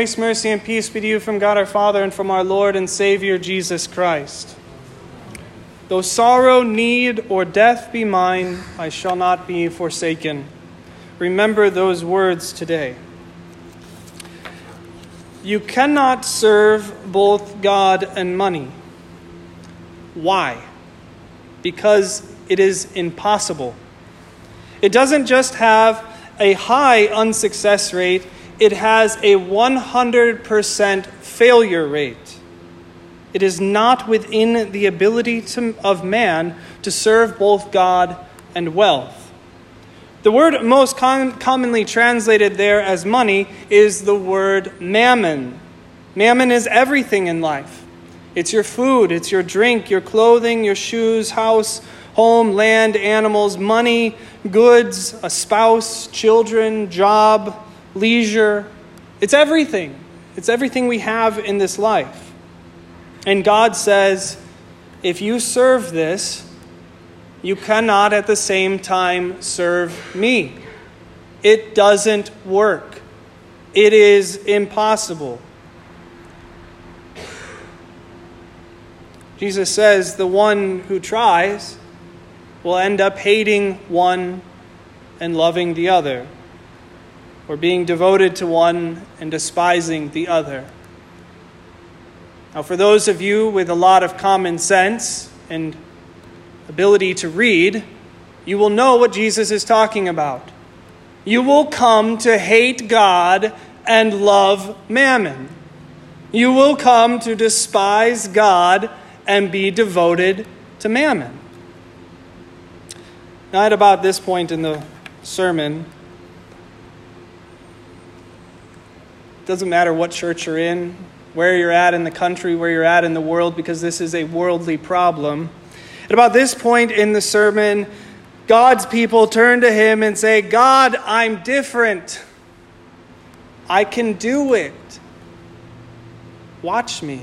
Grace, mercy, and peace be to you from God our Father and from our Lord and Savior Jesus Christ. Though sorrow, need, or death be mine, I shall not be forsaken. Remember those words today. You cannot serve both God and money. Why? Because it is impossible. It doesn't just have a high unsuccess rate, it has a 100% failure rate. It is not within the ability to, of man to serve both God and wealth. The word most com- commonly translated there as money is the word mammon. Mammon is everything in life it's your food, it's your drink, your clothing, your shoes, house, home, land, animals, money, goods, a spouse, children, job leisure. It's everything. It's everything we have in this life. And God says, if you serve this, you cannot at the same time serve me. It doesn't work. It is impossible. Jesus says the one who tries will end up hating one and loving the other or being devoted to one and despising the other. Now, for those of you with a lot of common sense and ability to read, you will know what Jesus is talking about. You will come to hate God and love mammon. You will come to despise God and be devoted to mammon. Now, at about this point in the sermon, Doesn't matter what church you're in, where you're at in the country, where you're at in the world, because this is a worldly problem. At about this point in the sermon, God's people turn to him and say, God, I'm different. I can do it. Watch me.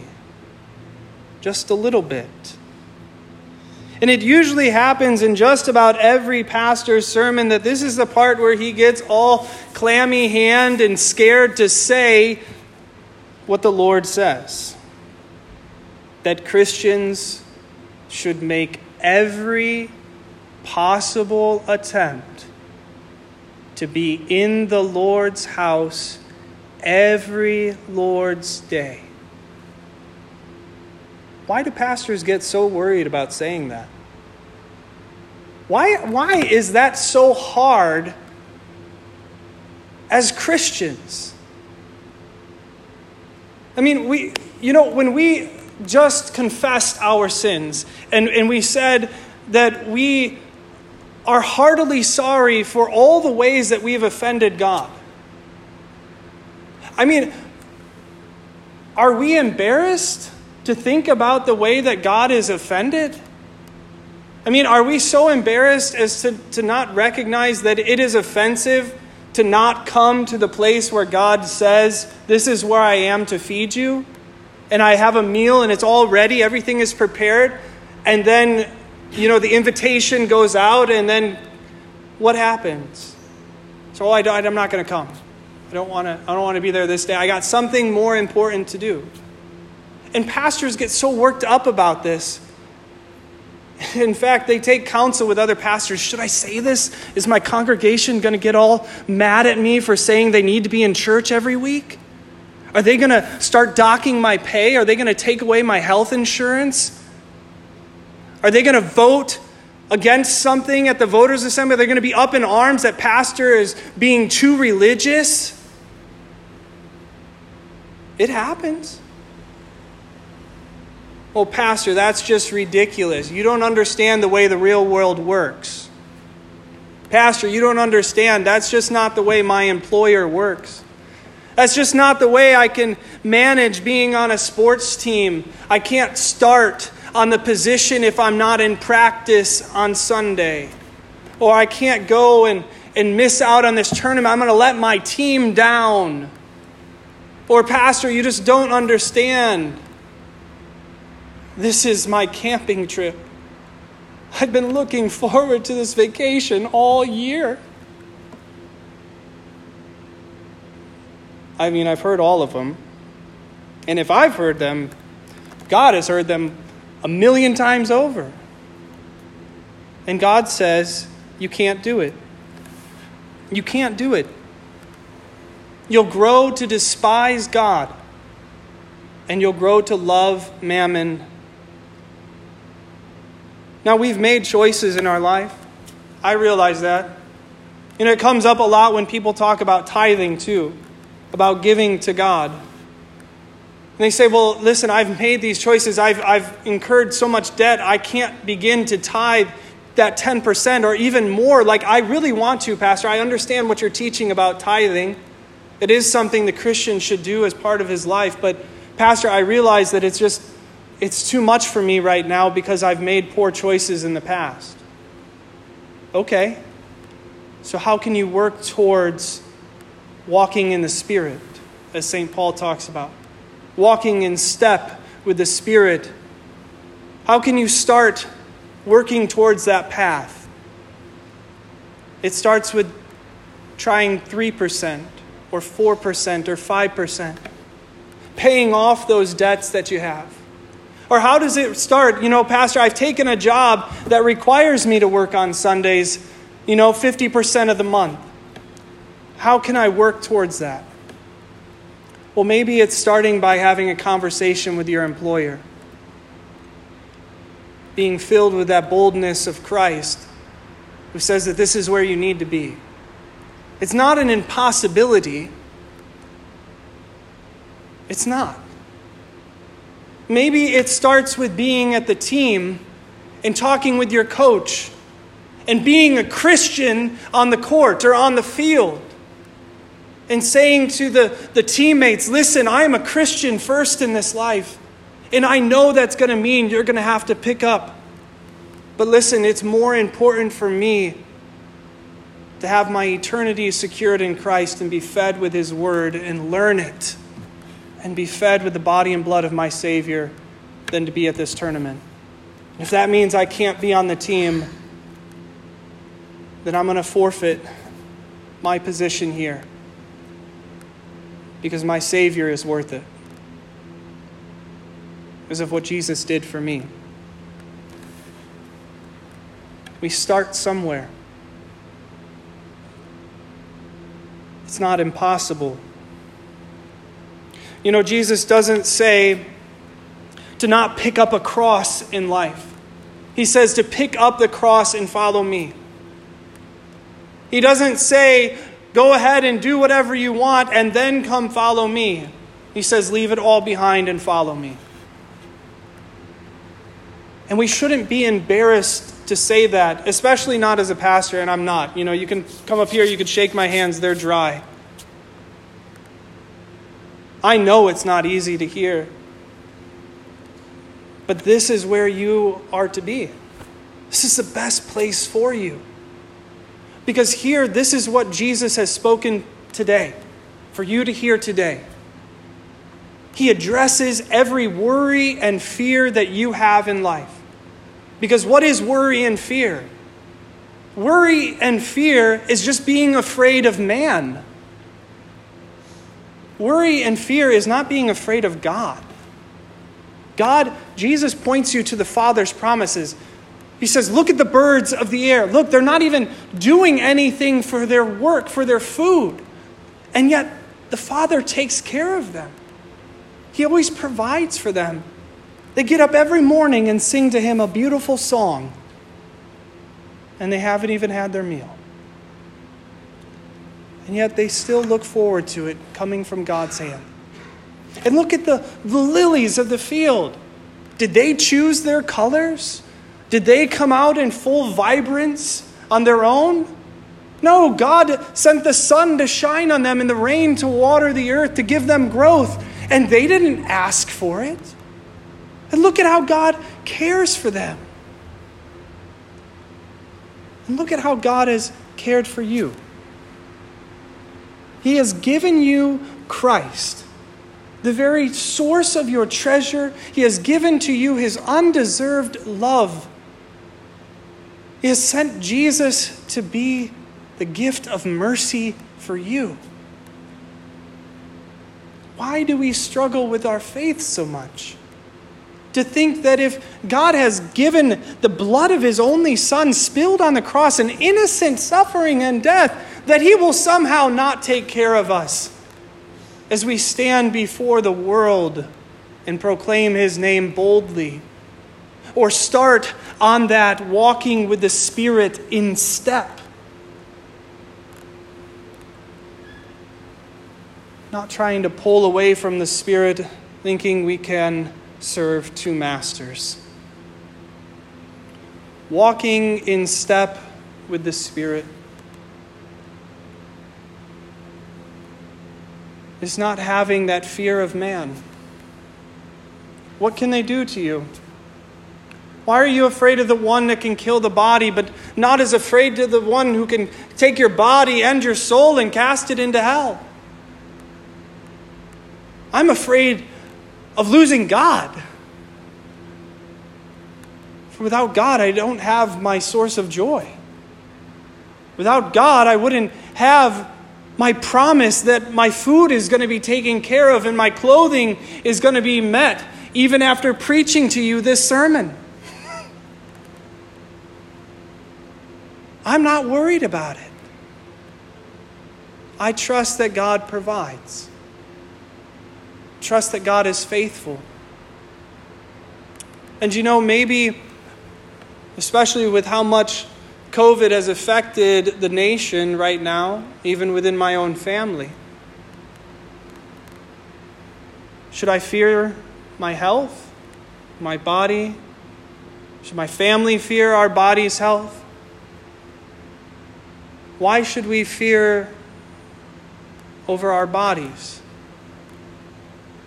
Just a little bit. And it usually happens in just about every pastor's sermon that this is the part where he gets all clammy hand and scared to say what the Lord says. That Christians should make every possible attempt to be in the Lord's house every Lord's day. Why do pastors get so worried about saying that? Why, why is that so hard as Christians? I mean, we, you know, when we just confessed our sins and, and we said that we are heartily sorry for all the ways that we've offended God. I mean, are we embarrassed? To think about the way that God is offended? I mean, are we so embarrassed as to, to not recognize that it is offensive to not come to the place where God says, This is where I am to feed you? And I have a meal and it's all ready, everything is prepared. And then, you know, the invitation goes out, and then what happens? So, oh, I, I'm not going to come. I don't want to. I don't want to be there this day. I got something more important to do. And pastors get so worked up about this. In fact, they take counsel with other pastors. Should I say this? Is my congregation going to get all mad at me for saying they need to be in church every week? Are they going to start docking my pay? Are they going to take away my health insurance? Are they going to vote against something at the voters' assembly? Are they going to be up in arms that pastor is being too religious? It happens. Oh, Pastor, that's just ridiculous. You don't understand the way the real world works. Pastor, you don't understand. That's just not the way my employer works. That's just not the way I can manage being on a sports team. I can't start on the position if I'm not in practice on Sunday. Or I can't go and, and miss out on this tournament. I'm going to let my team down. Or, Pastor, you just don't understand. This is my camping trip. I've been looking forward to this vacation all year. I mean, I've heard all of them. And if I've heard them, God has heard them a million times over. And God says, You can't do it. You can't do it. You'll grow to despise God, and you'll grow to love mammon. Now, we've made choices in our life. I realize that. And it comes up a lot when people talk about tithing, too, about giving to God. And they say, well, listen, I've made these choices. I've, I've incurred so much debt, I can't begin to tithe that 10% or even more. Like, I really want to, Pastor. I understand what you're teaching about tithing. It is something the Christian should do as part of his life. But, Pastor, I realize that it's just, it's too much for me right now because I've made poor choices in the past. Okay. So, how can you work towards walking in the Spirit, as St. Paul talks about? Walking in step with the Spirit. How can you start working towards that path? It starts with trying 3% or 4% or 5%, paying off those debts that you have. Or how does it start? You know, Pastor, I've taken a job that requires me to work on Sundays, you know, 50% of the month. How can I work towards that? Well, maybe it's starting by having a conversation with your employer, being filled with that boldness of Christ who says that this is where you need to be. It's not an impossibility. It's not. Maybe it starts with being at the team and talking with your coach and being a Christian on the court or on the field and saying to the, the teammates, listen, I am a Christian first in this life. And I know that's going to mean you're going to have to pick up. But listen, it's more important for me to have my eternity secured in Christ and be fed with His Word and learn it and be fed with the body and blood of my Savior than to be at this tournament. If that means I can't be on the team, then I'm going to forfeit my position here because my Savior is worth it because of what Jesus did for me. We start somewhere. It's not impossible. You know, Jesus doesn't say to not pick up a cross in life. He says to pick up the cross and follow me. He doesn't say, go ahead and do whatever you want and then come follow me. He says, leave it all behind and follow me. And we shouldn't be embarrassed to say that, especially not as a pastor, and I'm not. You know, you can come up here, you can shake my hands, they're dry. I know it's not easy to hear. But this is where you are to be. This is the best place for you. Because here, this is what Jesus has spoken today, for you to hear today. He addresses every worry and fear that you have in life. Because what is worry and fear? Worry and fear is just being afraid of man. Worry and fear is not being afraid of God. God, Jesus points you to the Father's promises. He says, Look at the birds of the air. Look, they're not even doing anything for their work, for their food. And yet, the Father takes care of them. He always provides for them. They get up every morning and sing to him a beautiful song, and they haven't even had their meal. And yet they still look forward to it coming from God's hand. And look at the, the lilies of the field. Did they choose their colors? Did they come out in full vibrance on their own? No, God sent the sun to shine on them and the rain to water the earth to give them growth, and they didn't ask for it. And look at how God cares for them. And look at how God has cared for you. He has given you Christ, the very source of your treasure. He has given to you his undeserved love. He has sent Jesus to be the gift of mercy for you. why do we struggle with our faith so much? To think that if God has given the blood of his only son spilled on the cross, an innocent suffering and death, that he will somehow not take care of us as we stand before the world and proclaim his name boldly. Or start on that walking with the Spirit in step. Not trying to pull away from the Spirit, thinking we can serve two masters. Walking in step with the Spirit is not having that fear of man. What can they do to you? Why are you afraid of the one that can kill the body, but not as afraid of the one who can take your body and your soul and cast it into hell? I'm afraid of losing God. For without God, I don't have my source of joy. Without God, I wouldn't have my promise that my food is going to be taken care of and my clothing is going to be met, even after preaching to you this sermon. I'm not worried about it. I trust that God provides. Trust that God is faithful. And you know, maybe, especially with how much COVID has affected the nation right now, even within my own family. Should I fear my health, my body? Should my family fear our body's health? Why should we fear over our bodies?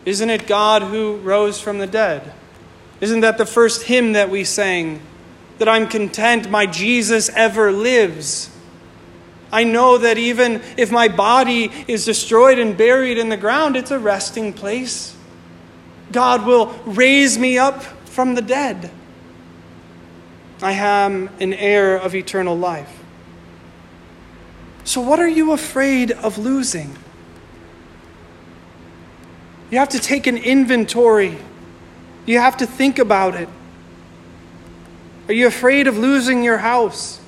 Isn't it God who rose from the dead? Isn't that the first hymn that we sang? That I'm content my Jesus ever lives. I know that even if my body is destroyed and buried in the ground, it's a resting place. God will raise me up from the dead. I am an heir of eternal life. So, what are you afraid of losing? You have to take an inventory, you have to think about it. Are you afraid of losing your house,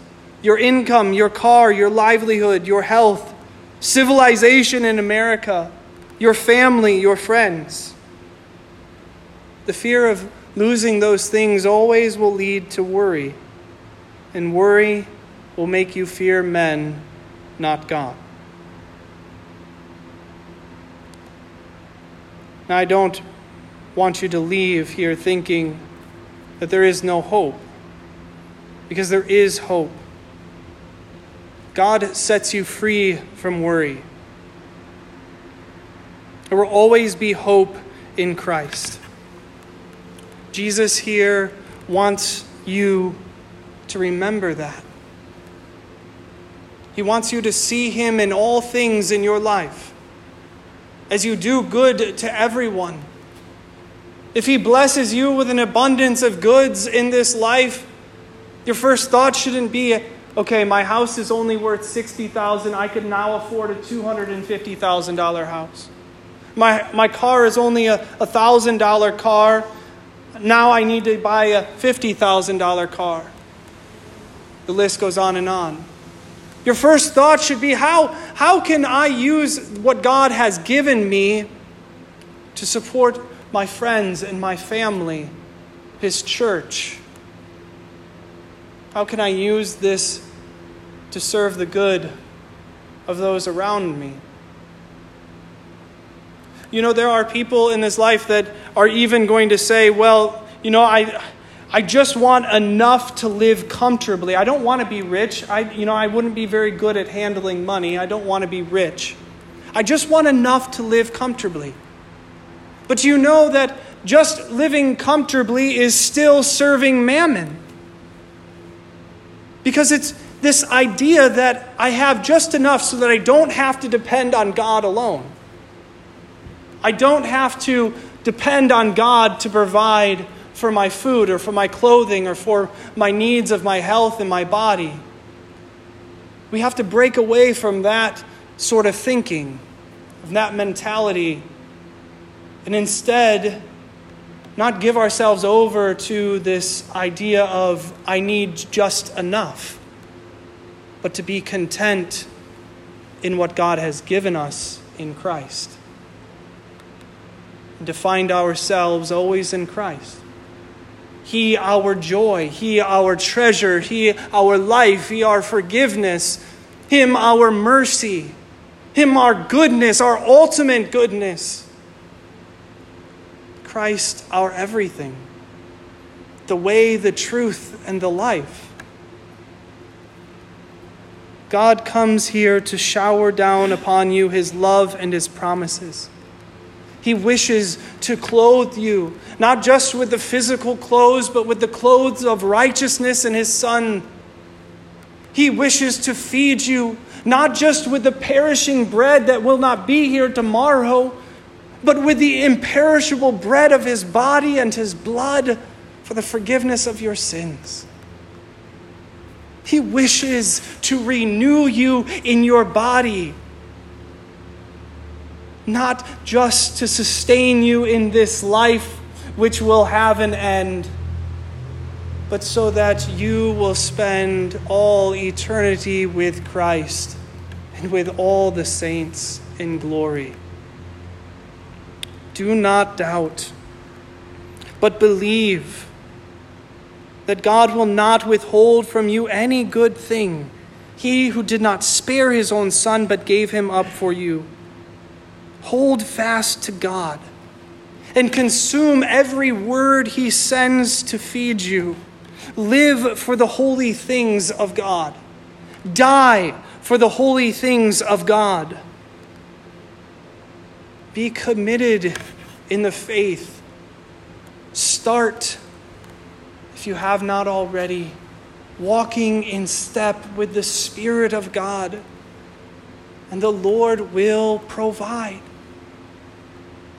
your income, your car, your livelihood, your health, civilization in America, your family, your friends? The fear of losing those things always will lead to worry, and worry will make you fear men, not God. Now, I don't want you to leave here thinking that there is no hope because there is hope. God sets you free from worry. There will always be hope in Christ. Jesus here wants you to remember that. He wants you to see Him in all things in your life. As you do good to everyone. If He blesses you with an abundance of goods in this life, your first thought shouldn't be, okay, my house is only worth 60000 I could now afford a $250,000 house. My, my car is only a $1,000 car. Now I need to buy a $50,000 car. The list goes on and on. Your first thought should be how, how can I use what God has given me to support my friends and my family, His church? How can I use this to serve the good of those around me? You know, there are people in this life that are even going to say, well, you know, I. I just want enough to live comfortably. I don't want to be rich. I, you know, I wouldn't be very good at handling money. I don't want to be rich. I just want enough to live comfortably. But you know that just living comfortably is still serving mammon. Because it's this idea that I have just enough so that I don't have to depend on God alone. I don't have to depend on God to provide for my food or for my clothing or for my needs of my health and my body. We have to break away from that sort of thinking, of that mentality, and instead not give ourselves over to this idea of, I need just enough, but to be content in what God has given us in Christ. And to find ourselves always in Christ. He, our joy, He, our treasure, He, our life, He, our forgiveness, Him, our mercy, Him, our goodness, our ultimate goodness. Christ, our everything, the way, the truth, and the life. God comes here to shower down upon you his love and his promises. He wishes to clothe you, not just with the physical clothes, but with the clothes of righteousness in his Son. He wishes to feed you, not just with the perishing bread that will not be here tomorrow, but with the imperishable bread of his body and his blood for the forgiveness of your sins. He wishes to renew you in your body, not just to sustain you in this life which will have an end, but so that you will spend all eternity with Christ and with all the saints in glory. Do not doubt, but believe that God will not withhold from you any good thing. He who did not spare his own son, but gave him up for you. Hold fast to God and consume every word he sends to feed you. Live for the holy things of God. Die for the holy things of God. Be committed in the faith. Start, if you have not already, walking in step with the Spirit of God, and the Lord will provide.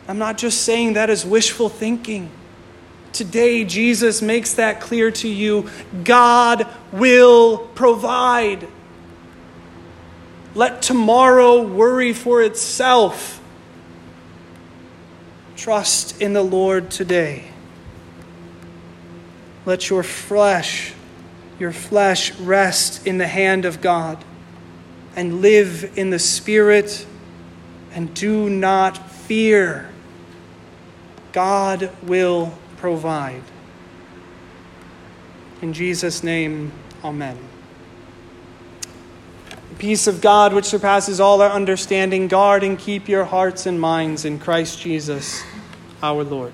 I'm not just saying that as wishful thinking. Today, Jesus makes that clear to you. God will provide. Let tomorrow worry for itself. Trust in the Lord today. Let your flesh, your flesh rest in the hand of God and live in the Spirit and do not fear. God will provide. In Jesus' name, amen. Peace of God, which surpasses all our understanding, guard and keep your hearts and minds in Christ Jesus our Lord.